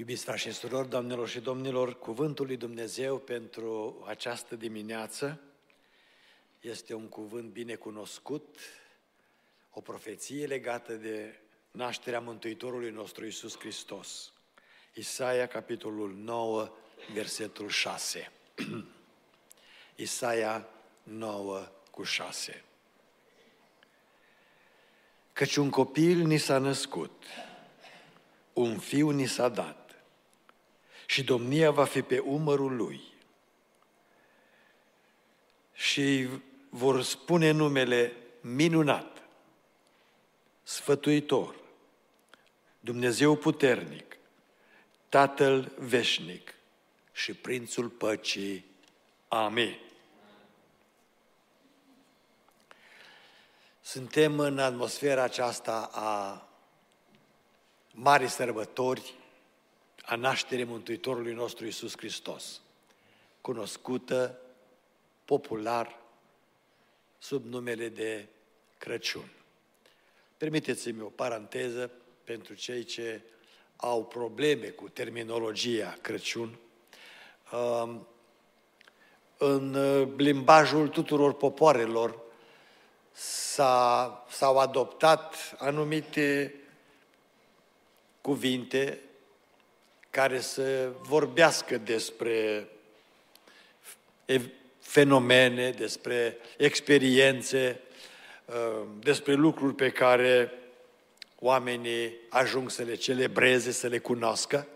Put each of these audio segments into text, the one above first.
Iubiți frați și surori, doamnelor și domnilor, cuvântul lui Dumnezeu pentru această dimineață este un cuvânt bine cunoscut, o profeție legată de nașterea Mântuitorului nostru Isus Hristos. Isaia, capitolul 9, versetul 6. Isaia 9 cu 6. Căci un copil ni s-a născut, un fiu ni s-a dat și domnia va fi pe umărul lui. Și vor spune numele minunat, sfătuitor, Dumnezeu puternic, Tatăl veșnic și Prințul păcii. Amin. Suntem în atmosfera aceasta a mari sărbători a nașterii Mântuitorului nostru Isus Hristos, cunoscută popular sub numele de Crăciun. Permiteți-mi o paranteză pentru cei ce au probleme cu terminologia Crăciun. Um, în limbajul tuturor popoarelor s-au adoptat anumite cuvinte care să vorbească despre fenomene, despre experiențe, uh, despre lucruri pe care oamenii ajung să le celebreze, să le cunoască.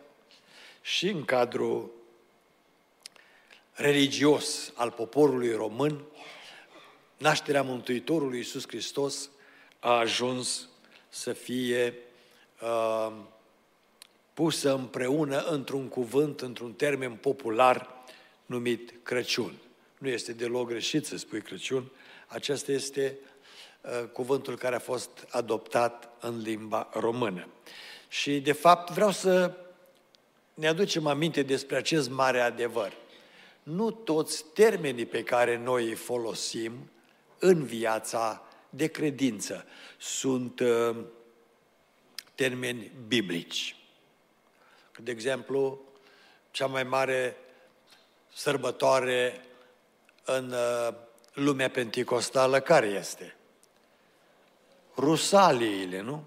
Și în cadrul religios al poporului român, nașterea Mântuitorului Iisus Hristos a ajuns să fie uh, pusă împreună într-un cuvânt, într-un termen popular numit Crăciun. Nu este deloc greșit să spui Crăciun, acesta este uh, cuvântul care a fost adoptat în limba română. Și, de fapt, vreau să ne aducem aminte despre acest mare adevăr. Nu toți termenii pe care noi îi folosim în viața de credință sunt uh, termeni biblici. De exemplu, cea mai mare sărbătoare în uh, lumea penticostală care este? Rusaliile, nu?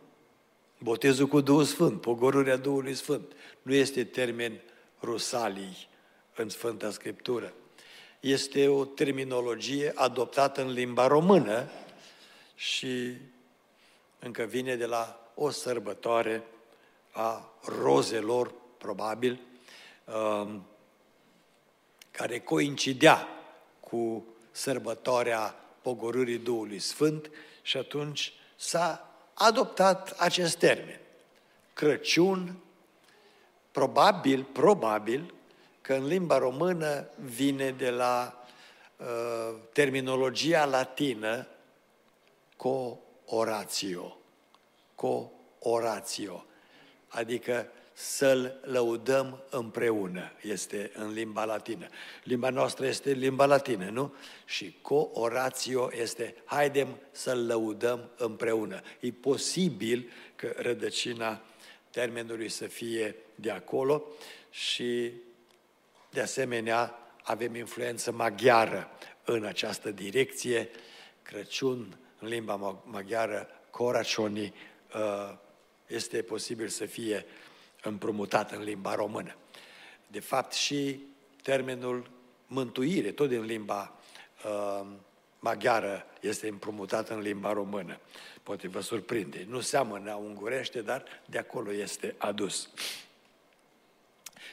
Botezul cu Duhul Sfânt, pogorârea Duhului Sfânt. Nu este termen rusalii în Sfânta Scriptură. Este o terminologie adoptată în limba română și încă vine de la o sărbătoare a rozelor, probabil, um, care coincidea cu sărbătoarea pogorârii Duhului Sfânt și atunci s-a adoptat acest termen. Crăciun, probabil, probabil, că în limba română vine de la uh, terminologia latină co-oratio. Co-oratio adică să-L lăudăm împreună, este în limba latină. Limba noastră este limba latină, nu? Și co-oratio este, haidem să-L lăudăm împreună. E posibil că rădăcina termenului să fie de acolo și, de asemenea, avem influență maghiară în această direcție. Crăciun, în limba maghiară, coracioni, uh, este posibil să fie împrumutat în limba română. De fapt, și termenul mântuire, tot din limba uh, maghiară, este împrumutat în limba română. Poate vă surprinde. Nu seamănă ungurește, dar de acolo este adus.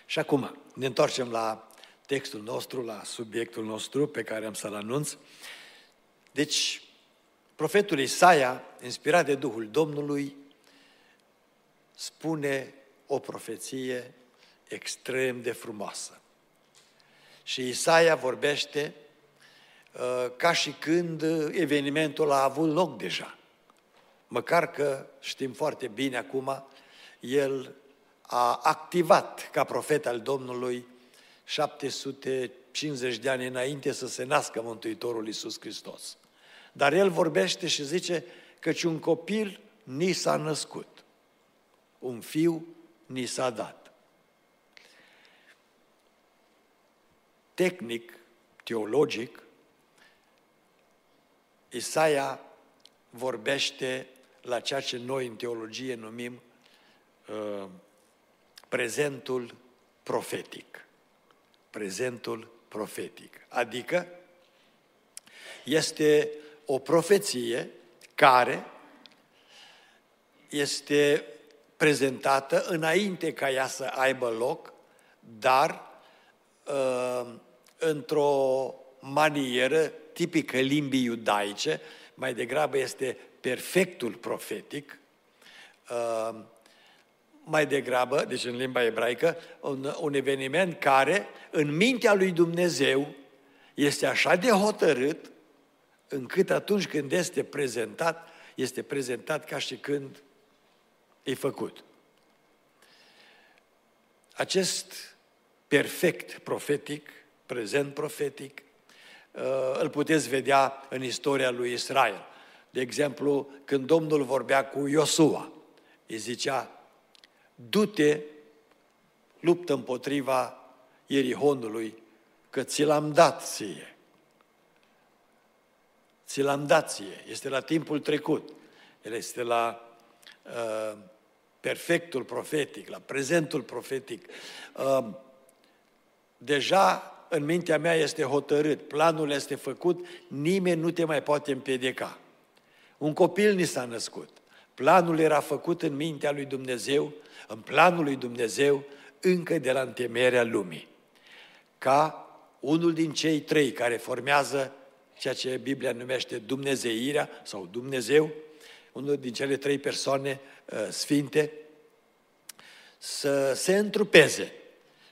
Și acum, ne întoarcem la textul nostru, la subiectul nostru pe care am să-l anunț. Deci, profetul Isaia, inspirat de Duhul Domnului, spune o profeție extrem de frumoasă. Și Isaia vorbește uh, ca și când evenimentul a avut loc deja. Măcar că știm foarte bine acum, el a activat ca profet al Domnului 750 de ani înainte să se nască Mântuitorul Iisus Hristos. Dar el vorbește și zice căci un copil ni s-a născut un fiu ni s-a dat. Tehnic, teologic, Isaia vorbește la ceea ce noi în teologie numim uh, prezentul profetic. Prezentul profetic. Adică este o profeție care este prezentată înainte ca ea să aibă loc, dar uh, într-o manieră tipică limbii iudaice, mai degrabă este perfectul profetic, uh, mai degrabă, deci în limba ebraică, un, un eveniment care, în mintea lui Dumnezeu, este așa de hotărât, încât atunci când este prezentat, este prezentat ca și când e făcut. Acest perfect profetic, prezent profetic, uh, îl puteți vedea în istoria lui Israel. De exemplu, când Domnul vorbea cu Iosua, îi zicea, du-te, luptă împotriva Ierihonului, că ți l-am dat ție. Ți l-am dat ție. Este la timpul trecut. El este la uh, perfectul profetic, la prezentul profetic. Uh, deja în mintea mea este hotărât, planul este făcut, nimeni nu te mai poate împiedica. Un copil ni s-a născut. Planul era făcut în mintea lui Dumnezeu, în planul lui Dumnezeu, încă de la întemeierea lumii. Ca unul din cei trei care formează ceea ce Biblia numește Dumnezeirea sau Dumnezeu, unul din cele trei persoane uh, sfinte, să se întrupeze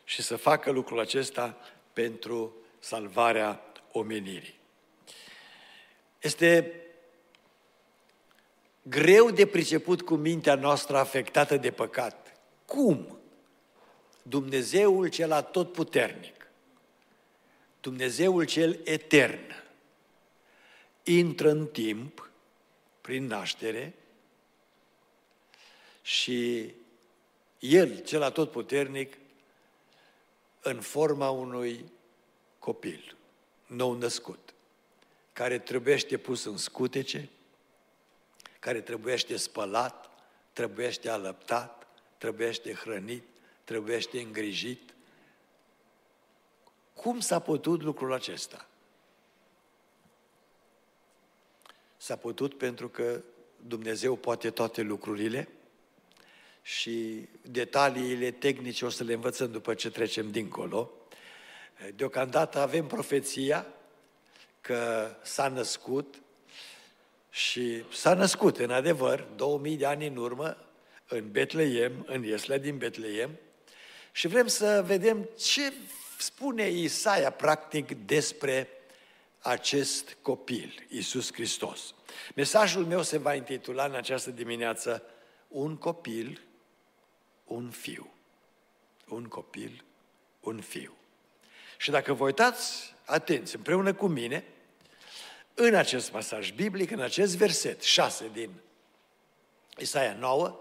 și să facă lucrul acesta pentru salvarea omenirii. Este greu de priceput cu mintea noastră afectată de păcat. Cum? Dumnezeul cel atotputernic, Dumnezeul cel etern, intră în timp, prin naștere, și El, cel atotputernic, în forma unui copil nou născut, care trebuiește pus în scutece, care trebuiește spălat, trebuiește alăptat, trebuiește hrănit, trebuiește îngrijit. Cum s-a putut lucrul acesta? S-a putut pentru că Dumnezeu poate toate lucrurile și detaliile tehnice o să le învățăm după ce trecem dincolo. Deocamdată avem profeția că s-a născut și s-a născut, în adevăr, 2000 de ani în urmă, în Betleem, în Iesla din Betleem, și vrem să vedem ce spune Isaia, practic, despre acest copil, Isus Hristos. Mesajul meu se va intitula în această dimineață Un copil, un fiu. Un copil, un fiu. Și dacă vă uitați, atenți, împreună cu mine, în acest pasaj biblic, în acest verset 6 din Isaia 9,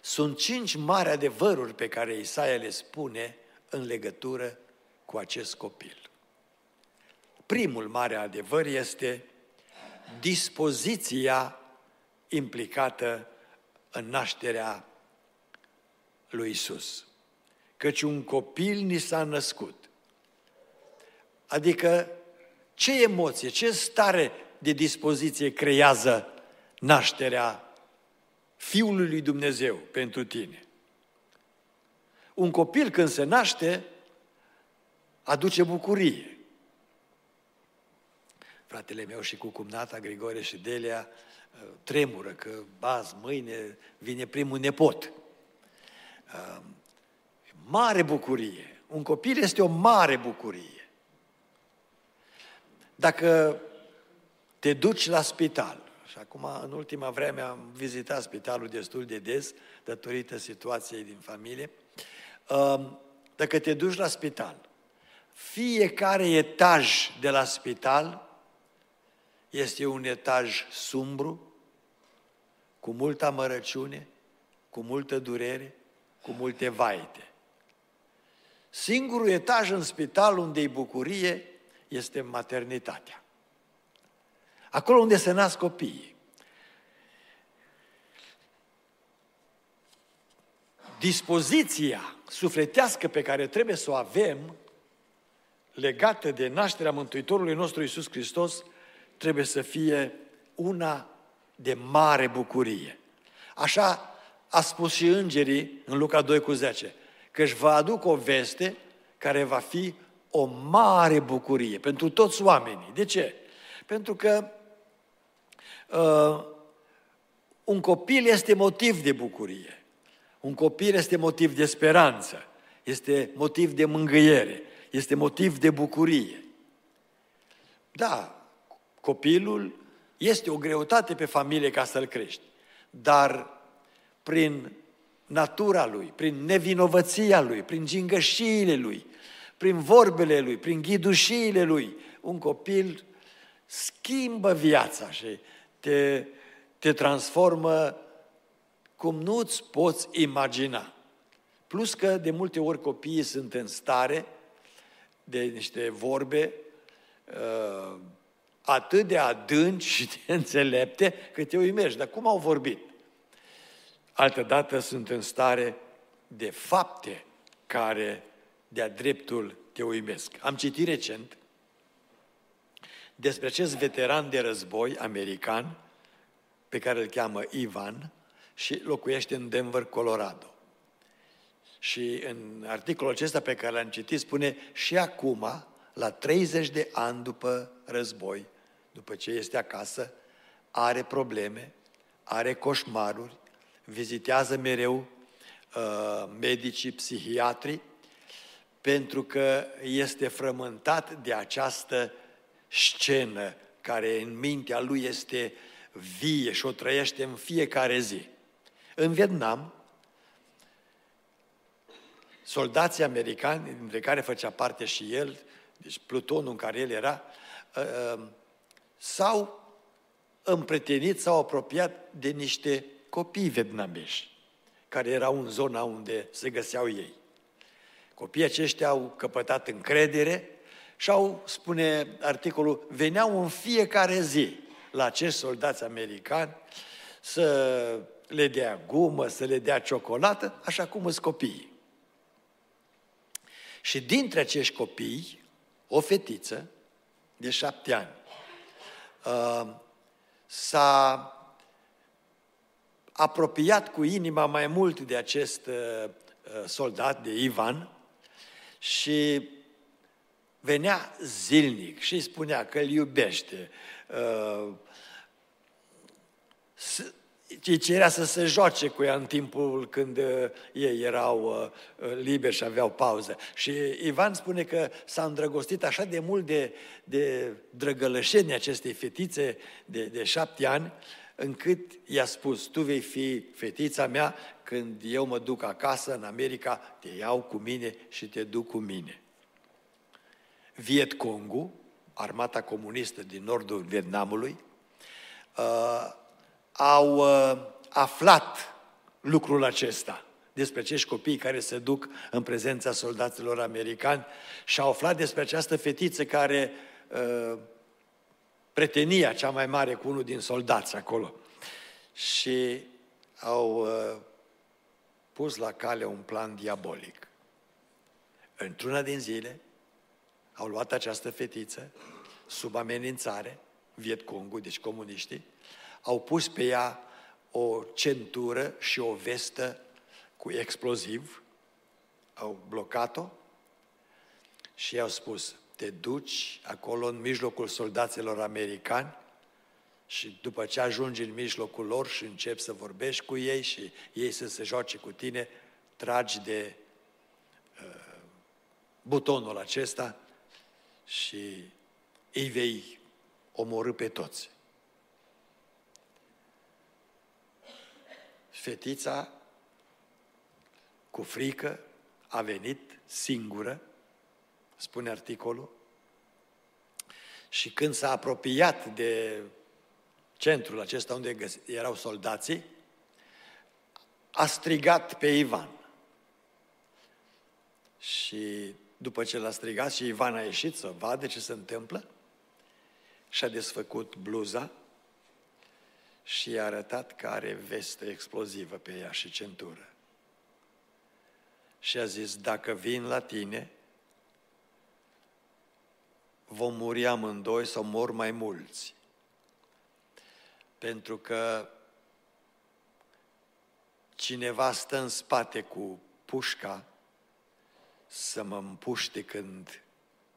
sunt cinci mari adevăruri pe care Isaia le spune în legătură cu acest copil. Primul mare adevăr este dispoziția implicată în nașterea lui Isus. Căci un copil ni s-a născut. Adică ce emoție, ce stare de dispoziție creează nașterea Fiului lui Dumnezeu pentru tine? Un copil când se naște, aduce bucurie. Fratele meu și cu cumnata Grigore și Delia uh, tremură că, baz, mâine vine primul nepot. Uh, mare bucurie. Un copil este o mare bucurie. Dacă te duci la spital, și acum în ultima vreme am vizitat spitalul destul de des, datorită situației din familie, um, dacă te duci la spital, fiecare etaj de la spital este un etaj sumbru, cu multă amărăciune, cu multă durere, cu multe vaite. Singurul etaj în spital unde e bucurie este maternitatea. Acolo unde se nasc copiii. Dispoziția sufletească pe care trebuie să o avem legată de nașterea Mântuitorului nostru Iisus Hristos trebuie să fie una de mare bucurie. Așa a spus și îngerii în Luca 2 cu 10, că își va aduc o veste care va fi o mare bucurie pentru toți oamenii. De ce? Pentru că uh, un copil este motiv de bucurie. Un copil este motiv de speranță, este motiv de mângâiere, este motiv de bucurie. Da, copilul este o greutate pe familie ca să-l crești, dar prin natura lui, prin nevinovăția lui, prin gingășiile lui, prin vorbele lui, prin ghidușiile lui, un copil schimbă viața și te, te transformă cum nu-ți poți imagina. Plus că de multe ori copiii sunt în stare de niște vorbe uh, atât de adânci și de înțelepte că te uimești. Dar cum au vorbit? Altădată sunt în stare de fapte care de-a dreptul te uimesc. Am citit recent despre acest veteran de război american pe care îl cheamă Ivan și locuiește în Denver, Colorado. Și în articolul acesta pe care l-am citit spune și acum, la 30 de ani după război, după ce este acasă, are probleme, are coșmaruri, vizitează mereu uh, medicii, psihiatri, pentru că este frământat de această scenă care în mintea lui este vie și o trăiește în fiecare zi. În Vietnam, soldații americani, dintre care făcea parte și el, deci plutonul în care el era, uh, uh, s-au împretenit, s-au apropiat de niște copii vietnameși, care erau în zona unde se găseau ei. Copiii aceștia au căpătat încredere și au, spune articolul, veneau în fiecare zi la acești soldați americani să le dea gumă, să le dea ciocolată, așa cum sunt copiii. Și dintre acești copii, o fetiță de șapte ani uh, s-a apropiat cu inima mai mult de acest uh, uh, soldat, de Ivan, și venea zilnic și îi spunea că îl iubește. Îi cerea să se joace cu ea în timpul când ei erau liberi și aveau pauză. Și Ivan spune că s-a îndrăgostit așa de mult de, de drăgălășenia acestei fetițe de, de șapte ani, încât i-a spus, tu vei fi fetița mea când eu mă duc acasă în America, te iau cu mine și te duc cu mine. Viet Congu, armata comunistă din nordul Vietnamului, uh, au uh, aflat lucrul acesta despre acești copii care se duc în prezența soldaților americani și au aflat despre această fetiță care uh, pretenia cea mai mare cu unul din soldați acolo. Și au uh, pus la cale un plan diabolic. Într-una din zile au luat această fetiță sub amenințare, Vietcongul, deci comuniștii, au pus pe ea o centură și o vestă cu exploziv, au blocat-o și i-au spus, te duci acolo în mijlocul soldaților americani și după ce ajungi în mijlocul lor și începi să vorbești cu ei și ei să se joace cu tine, tragi de uh, butonul acesta și îi vei omorâ pe toți. Fetița, cu frică, a venit singură spune articolul, și când s-a apropiat de centrul acesta unde erau soldații, a strigat pe Ivan. Și după ce l-a strigat și Ivan a ieșit să vadă ce se întâmplă, și-a desfăcut bluza și i-a arătat că are veste explozivă pe ea și centură. Și a zis, dacă vin la tine, vom muri amândoi sau mor mai mulți. Pentru că cineva stă în spate cu pușca să mă împuște când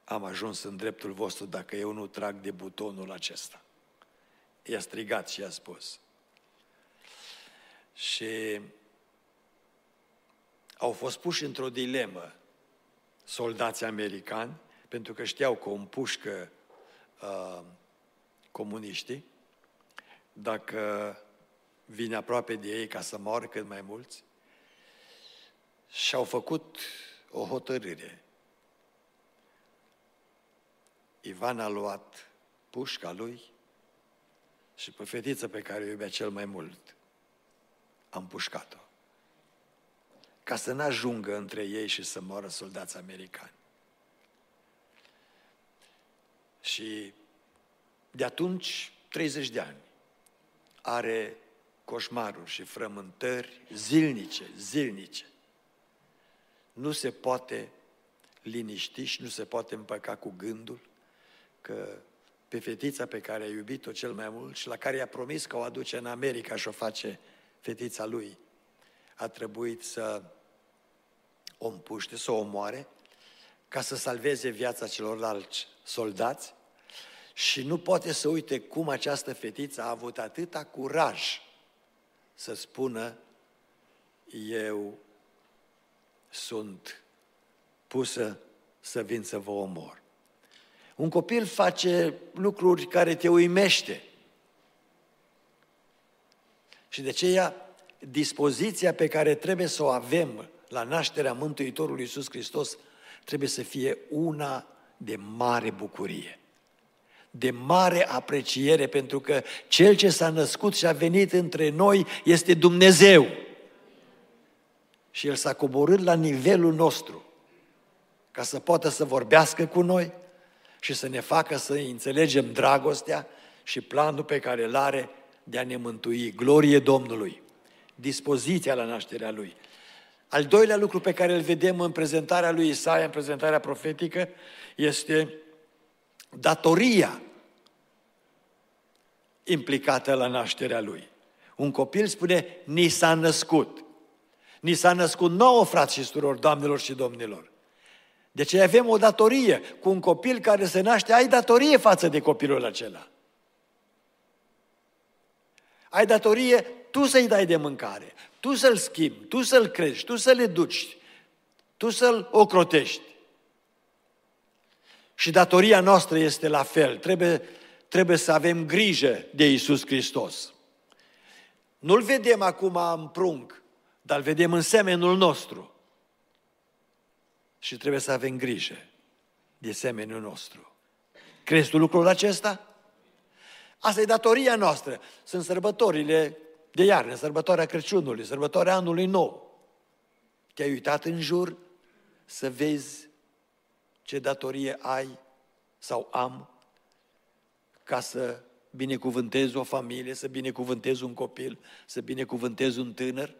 am ajuns în dreptul vostru dacă eu nu trag de butonul acesta. I-a strigat și i-a spus. Și au fost puși într-o dilemă soldații americani, pentru că știau că o împușcă uh, comuniștii, dacă vine aproape de ei ca să moară cât mai mulți, și au făcut o hotărâre. Ivan a luat pușca lui și pe fetița pe care o iubea cel mai mult am pușcat-o. Ca să n-ajungă între ei și să moară soldați americani. Și de atunci, 30 de ani, are coșmaruri și frământări zilnice, zilnice. Nu se poate liniști și nu se poate împăca cu gândul că pe fetița pe care a iubit-o cel mai mult și la care i-a promis că o aduce în America și o face fetița lui, a trebuit să o împuște, să o omoare, ca să salveze viața celorlalți soldați și nu poate să uite cum această fetiță a avut atâta curaj să spună eu sunt pusă să vin să vă omor. Un copil face lucruri care te uimește. Și de aceea, dispoziția pe care trebuie să o avem la nașterea Mântuitorului Iisus Hristos trebuie să fie una de mare bucurie, de mare apreciere, pentru că Cel ce s-a născut și a venit între noi este Dumnezeu. Și El s-a coborât la nivelul nostru ca să poată să vorbească cu noi, și să ne facă să înțelegem dragostea și planul pe care îl are de a ne mântui. Glorie Domnului! Dispoziția la nașterea Lui. Al doilea lucru pe care îl vedem în prezentarea lui Isaia, în prezentarea profetică, este datoria implicată la nașterea lui. Un copil spune, ni s-a născut. Ni s-a născut nouă, frați și surori, doamnelor și domnilor. De ce avem o datorie. Cu un copil care se naște, ai datorie față de copilul acela. Ai datorie tu să-i dai de mâncare, tu să-l schimbi, tu să-l crești, tu să-l educi, tu să-l ocrotești. Și datoria noastră este la fel. Trebuie, trebuie să avem grijă de Isus Hristos. Nu-L vedem acum în prunc, dar îl vedem în semenul nostru și trebuie să avem grijă de semenul nostru. Crezi tu lucrul acesta? Asta e datoria noastră. Sunt sărbătorile de iarnă, sărbătoarea Crăciunului, sărbătoarea anului nou. Te-ai uitat în jur să vezi ce datorie ai sau am ca să binecuvântez o familie, să binecuvântez un copil, să binecuvântez un tânăr,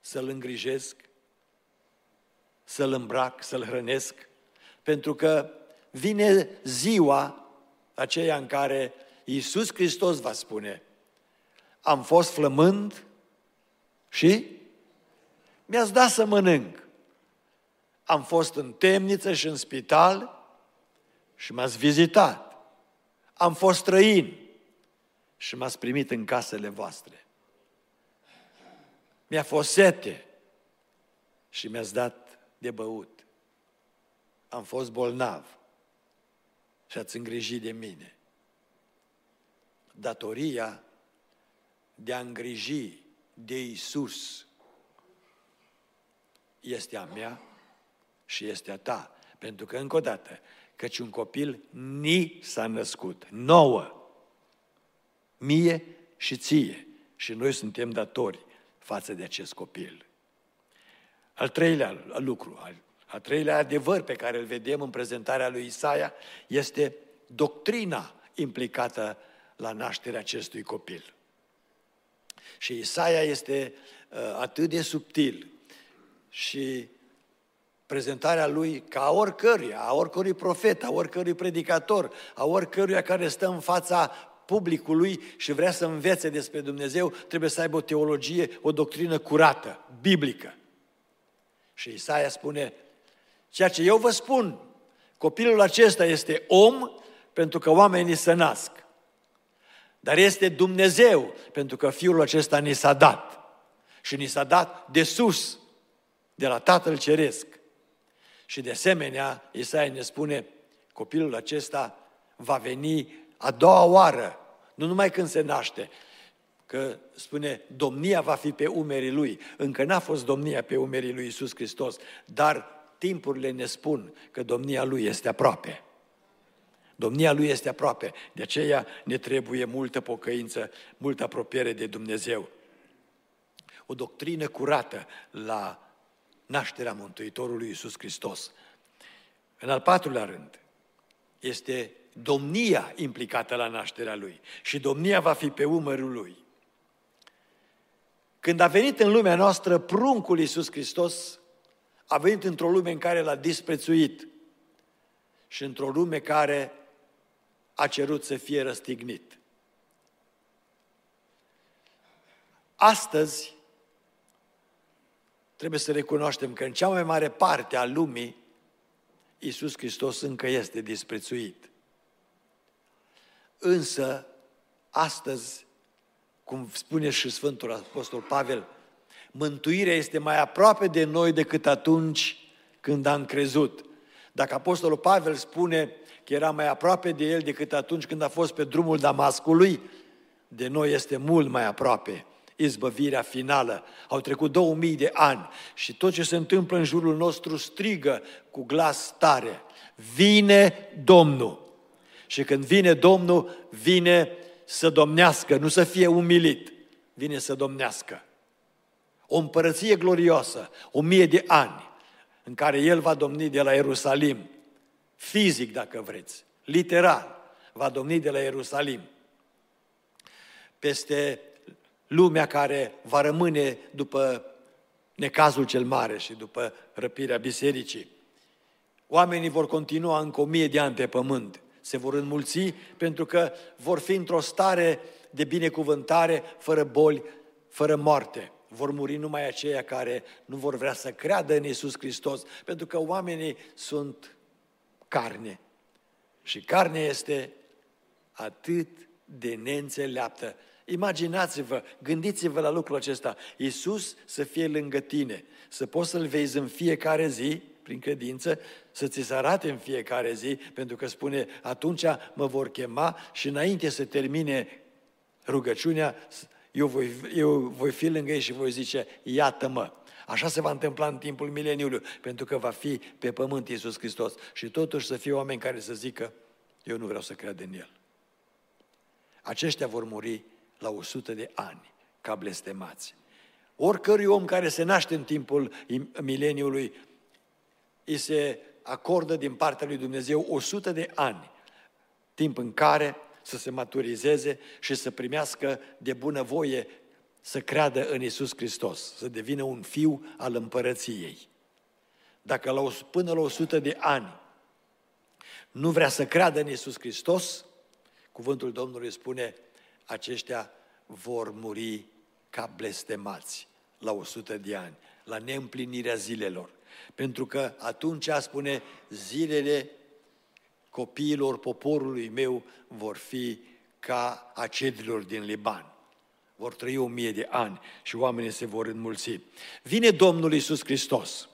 să-l îngrijesc, să-l îmbrac, să-l hrănesc, pentru că vine ziua aceea în care Iisus Hristos va spune, am fost flămând și mi-ați dat să mănânc. Am fost în temniță și în spital și m-ați vizitat. Am fost străin și m-ați primit în casele voastre. Mi-a fost sete și mi-ați dat de băut. Am fost bolnav și ați îngrijit de mine. Datoria de a îngriji de Isus este a mea și este a ta. Pentru că, încă o dată, căci un copil ni s-a născut, nouă, mie și ție. Și noi suntem datori față de acest copil. Al treilea lucru, al, al treilea adevăr pe care îl vedem în prezentarea lui Isaia este doctrina implicată la nașterea acestui copil. Și Isaia este uh, atât de subtil și prezentarea lui ca a oricăruia, a oricărui profet, a oricărui predicator, a oricăruia care stă în fața publicului și vrea să învețe despre Dumnezeu, trebuie să aibă o teologie, o doctrină curată, biblică. Și Isaia spune, ceea ce eu vă spun, copilul acesta este om pentru că oamenii se nasc. Dar este Dumnezeu pentru că Fiul acesta ni s-a dat. Și ni s-a dat de sus, de la Tatăl Ceresc. Și de asemenea, Isaia ne spune, copilul acesta va veni a doua oară, nu numai când se naște, că spune, domnia va fi pe umerii lui. Încă n-a fost domnia pe umerii lui Isus Hristos, dar timpurile ne spun că domnia lui este aproape. Domnia lui este aproape, de aceea ne trebuie multă pocăință, multă apropiere de Dumnezeu. O doctrină curată la nașterea Mântuitorului Iisus Hristos. În al patrulea rând, este domnia implicată la nașterea Lui și domnia va fi pe umărul Lui. Când a venit în lumea noastră, pruncul Iisus Hristos a venit într-o lume în care l-a disprețuit și într-o lume care a cerut să fie răstignit. Astăzi, trebuie să recunoaștem că în cea mai mare parte a lumii, Iisus Hristos încă este disprețuit. Însă, astăzi, cum spune și Sfântul Apostol Pavel, mântuirea este mai aproape de noi decât atunci când am crezut. Dacă Apostolul Pavel spune că era mai aproape de el decât atunci când a fost pe drumul Damascului, de noi este mult mai aproape izbăvirea finală. Au trecut 2000 de ani și tot ce se întâmplă în jurul nostru strigă cu glas tare. Vine Domnul. Și când vine Domnul, vine să domnească, nu să fie umilit. Vine să domnească. O împărăție glorioasă, o mie de ani, în care El va domni de la Ierusalim, fizic dacă vreți, literal, va domni de la Ierusalim, peste lumea care va rămâne după necazul cel mare și după răpirea bisericii. Oamenii vor continua încă o mie de ani pe pământ, se vor înmulți pentru că vor fi într-o stare de binecuvântare, fără boli, fără moarte. Vor muri numai aceia care nu vor vrea să creadă în Isus Hristos, pentru că oamenii sunt carne. Și carne este atât de neînțeleaptă Imaginați-vă, gândiți-vă la lucrul acesta. Iisus să fie lângă tine, să poți să-L vezi în fiecare zi, prin credință, să ți se arate în fiecare zi, pentru că spune, atunci mă vor chema și înainte să termine rugăciunea, eu voi, eu voi fi lângă ei și voi zice, iată-mă. Așa se va întâmpla în timpul mileniului, pentru că va fi pe pământ Iisus Hristos. Și totuși să fie oameni care să zică, eu nu vreau să cred în El. Aceștia vor muri la 100 de ani, ca blestemați. Oricărui om care se naște în timpul mileniului, îi se acordă din partea lui Dumnezeu 100 de ani, timp în care să se maturizeze și să primească de bunăvoie să creadă în Isus Hristos, să devină un fiu al împărăției. Dacă la, până la 100 de ani nu vrea să creadă în Isus Hristos, cuvântul Domnului spune, aceștia vor muri ca blestemați la 100 de ani, la neîmplinirea zilelor. Pentru că atunci, spune, zilele copiilor poporului meu vor fi ca acedilor din Liban. Vor trăi o mie de ani și oamenii se vor înmulți. Vine Domnul Iisus Hristos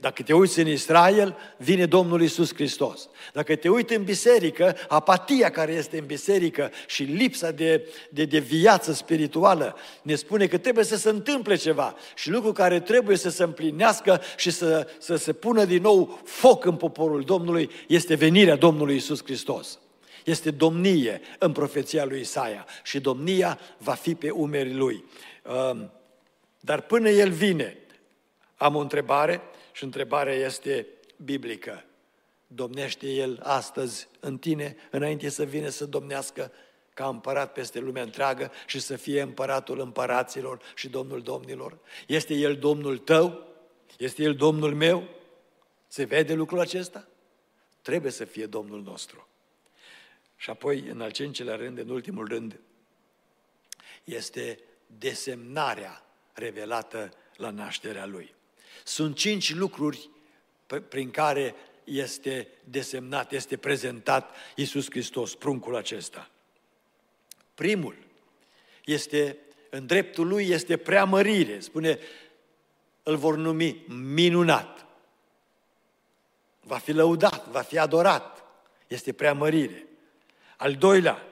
dacă te uiți în Israel, vine Domnul Isus Hristos. Dacă te uiți în biserică, apatia care este în biserică și lipsa de, de, de viață spirituală ne spune că trebuie să se întâmple ceva și lucru care trebuie să se împlinească și să, să se pună din nou foc în poporul Domnului este venirea Domnului Isus Hristos. Este domnie în profeția lui Isaia și domnia va fi pe umerii lui. Dar până El vine, Am o întrebare și întrebarea este biblică. Domnește El astăzi în tine, înainte să vină să domnească ca împărat peste lumea întreagă și să fie împăratul împăraților și Domnul domnilor? Este El Domnul tău? Este El Domnul meu? Se vede lucrul acesta? Trebuie să fie Domnul nostru. Și apoi, în al cincelea rând, în ultimul rând, este desemnarea revelată la nașterea Lui. Sunt cinci lucruri prin care este desemnat, este prezentat Iisus Hristos, pruncul acesta. Primul este, în dreptul lui, este preamărire. Spune, îl vor numi minunat. Va fi lăudat, va fi adorat. Este preamărire. Al doilea,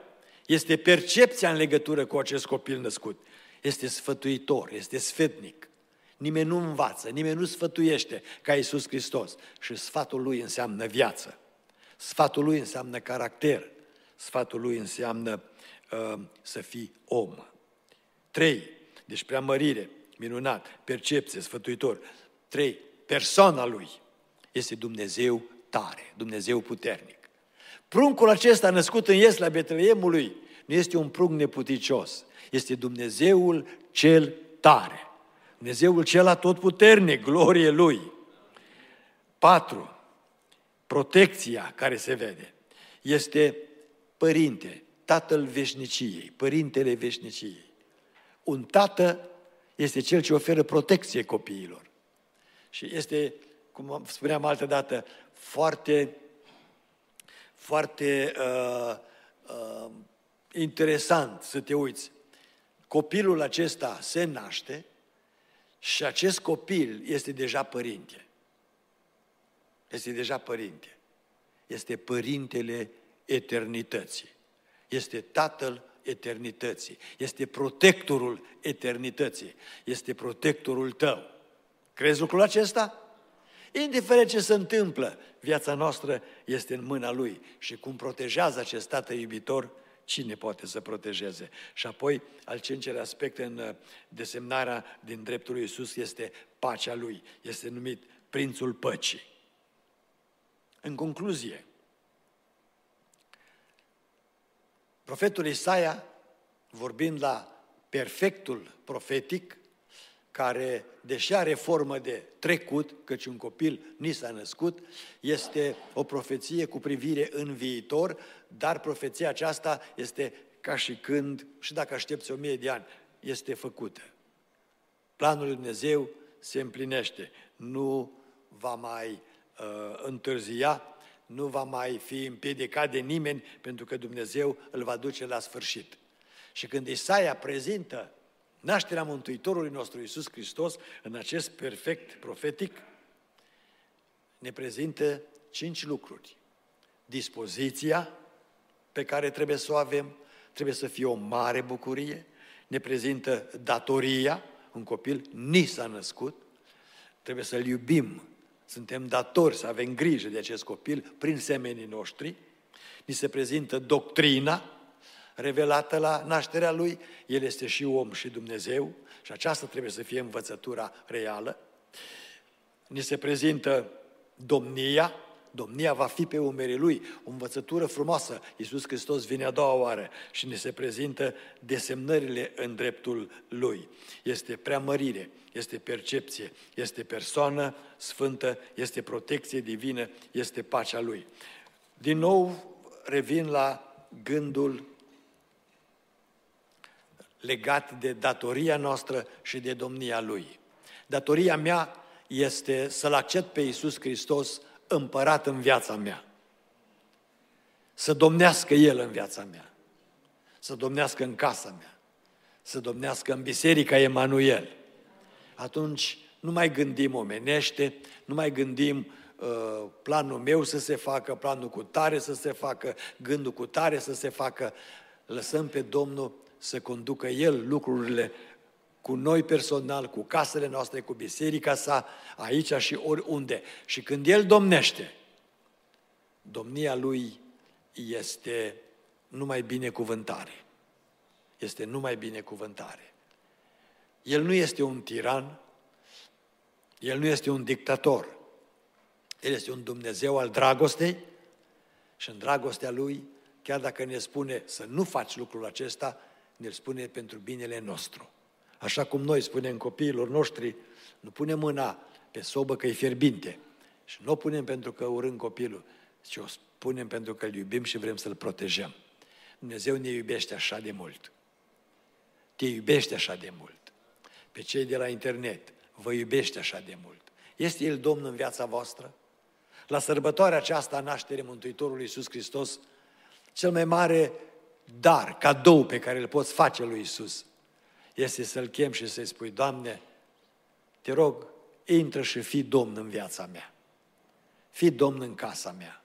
este percepția în legătură cu acest copil născut. Este sfătuitor, este sfetnic. Nimeni nu învață, nimeni nu sfătuiește ca Iisus Hristos. Și sfatul lui înseamnă viață. Sfatul lui înseamnă caracter. Sfatul lui înseamnă uh, să fii om. Trei, deci preamărire, minunat, percepție, sfătuitor. Trei, persoana lui este Dumnezeu tare, Dumnezeu puternic. Pruncul acesta născut în Iesla Betleemului nu este un prunc neputicios, este Dumnezeul cel tare. Dumnezeul cel atotputernic, glorie Lui. Patru, protecția care se vede este Părinte, Tatăl veșniciei, Părintele veșniciei. Un tată este cel ce oferă protecție copiilor. Și este, cum spuneam altă dată, foarte, foarte uh, uh, interesant să te uiți. Copilul acesta se naște și acest copil este deja părinte. Este deja părinte. Este părintele eternității. Este tatăl eternității. Este protectorul eternității. Este protectorul tău. Crezi lucrul acesta? Indiferent ce se întâmplă, viața noastră este în mâna Lui. Și cum protejează acest Tată iubitor, cine poate să protejeze? Și apoi, al cincelea aspect în uh, desemnarea din dreptul lui Iisus este pacea Lui. Este numit Prințul Păcii. În concluzie, profetul Isaia, vorbind la perfectul profetic, care, deși are formă de trecut, căci un copil ni s-a născut, este o profeție cu privire în viitor, dar profeția aceasta este ca și când, și dacă aștepți o mie de ani, este făcută. Planul lui Dumnezeu se împlinește, nu va mai uh, întârzia, nu va mai fi împiedicat de nimeni, pentru că Dumnezeu îl va duce la sfârșit. Și când Isaia prezintă nașterea Mântuitorului nostru Iisus Hristos în acest perfect profetic ne prezintă cinci lucruri. Dispoziția pe care trebuie să o avem, trebuie să fie o mare bucurie, ne prezintă datoria, un copil ni s-a născut, trebuie să-l iubim, suntem datori să avem grijă de acest copil prin semenii noștri, ni se prezintă doctrina, revelată la nașterea Lui, El este și om și Dumnezeu și aceasta trebuie să fie învățătura reală. Ni se prezintă domnia, domnia va fi pe umerii Lui, o învățătură frumoasă. Iisus Hristos vine a doua oară și ne se prezintă desemnările în dreptul Lui. Este preamărire, este percepție, este persoană sfântă, este protecție divină, este pacea Lui. Din nou revin la gândul legat de datoria noastră și de domnia Lui. Datoria mea este să-L accept pe Iisus Hristos împărat în viața mea. Să domnească El în viața mea. Să domnească în casa mea. Să domnească în Biserica Emanuel. Atunci nu mai gândim omenește, nu mai gândim uh, planul meu să se facă, planul cu tare să se facă, gândul cu tare să se facă. Lăsăm pe Domnul să conducă El lucrurile cu noi personal, cu casele noastre, cu biserica sa, aici și oriunde. Și când El domnește, domnia Lui este numai binecuvântare. Este numai binecuvântare. El nu este un tiran, El nu este un dictator. El este un Dumnezeu al dragostei și în dragostea Lui, chiar dacă ne spune să nu faci lucrul acesta, ne-l spune pentru binele nostru. Așa cum noi spunem copiilor noștri, nu punem mâna pe sobă că e fierbinte și nu o punem pentru că urâm copilul, ci o punem pentru că îl iubim și vrem să-l protejăm. Dumnezeu ne iubește așa de mult. Te iubește așa de mult. Pe cei de la internet, vă iubește așa de mult. Este El Domn în viața voastră? La sărbătoarea aceasta a nașterii Mântuitorului Iisus Hristos, cel mai mare dar, cadou pe care îl poți face lui Iisus, este să-L chem și să-i spui, Doamne, te rog, intră și fii Domn în viața mea. Fii Domn în casa mea.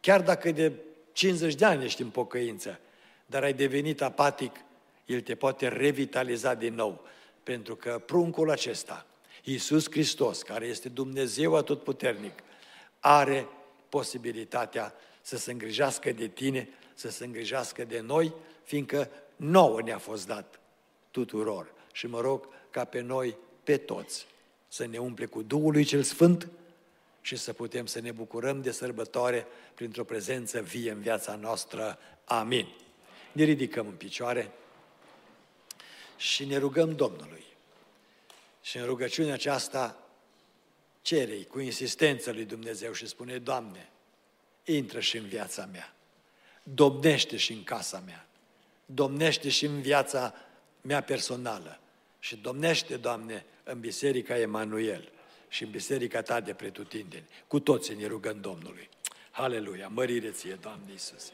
Chiar dacă de 50 de ani ești în pocăință, dar ai devenit apatic, El te poate revitaliza din nou. Pentru că pruncul acesta, Iisus Hristos, care este Dumnezeu atotputernic, are posibilitatea să se îngrijească de tine, să se îngrijească de noi, fiindcă nouă ne-a fost dat tuturor. Și mă rog ca pe noi, pe toți, să ne umple cu Duhul lui cel Sfânt și să putem să ne bucurăm de sărbătoare printr-o prezență vie în viața noastră. Amin. Ne ridicăm în picioare și ne rugăm Domnului. Și în rugăciunea aceasta cerei cu insistență lui Dumnezeu și spune, Doamne, intră și în viața mea, domnește și în casa mea, domnește și în viața mea personală și domnește, Doamne, în Biserica Emanuel și în Biserica Ta de pretutindeni. Cu toții ne rugăm Domnului. Haleluia! Mărire ție, Doamne Iisuse!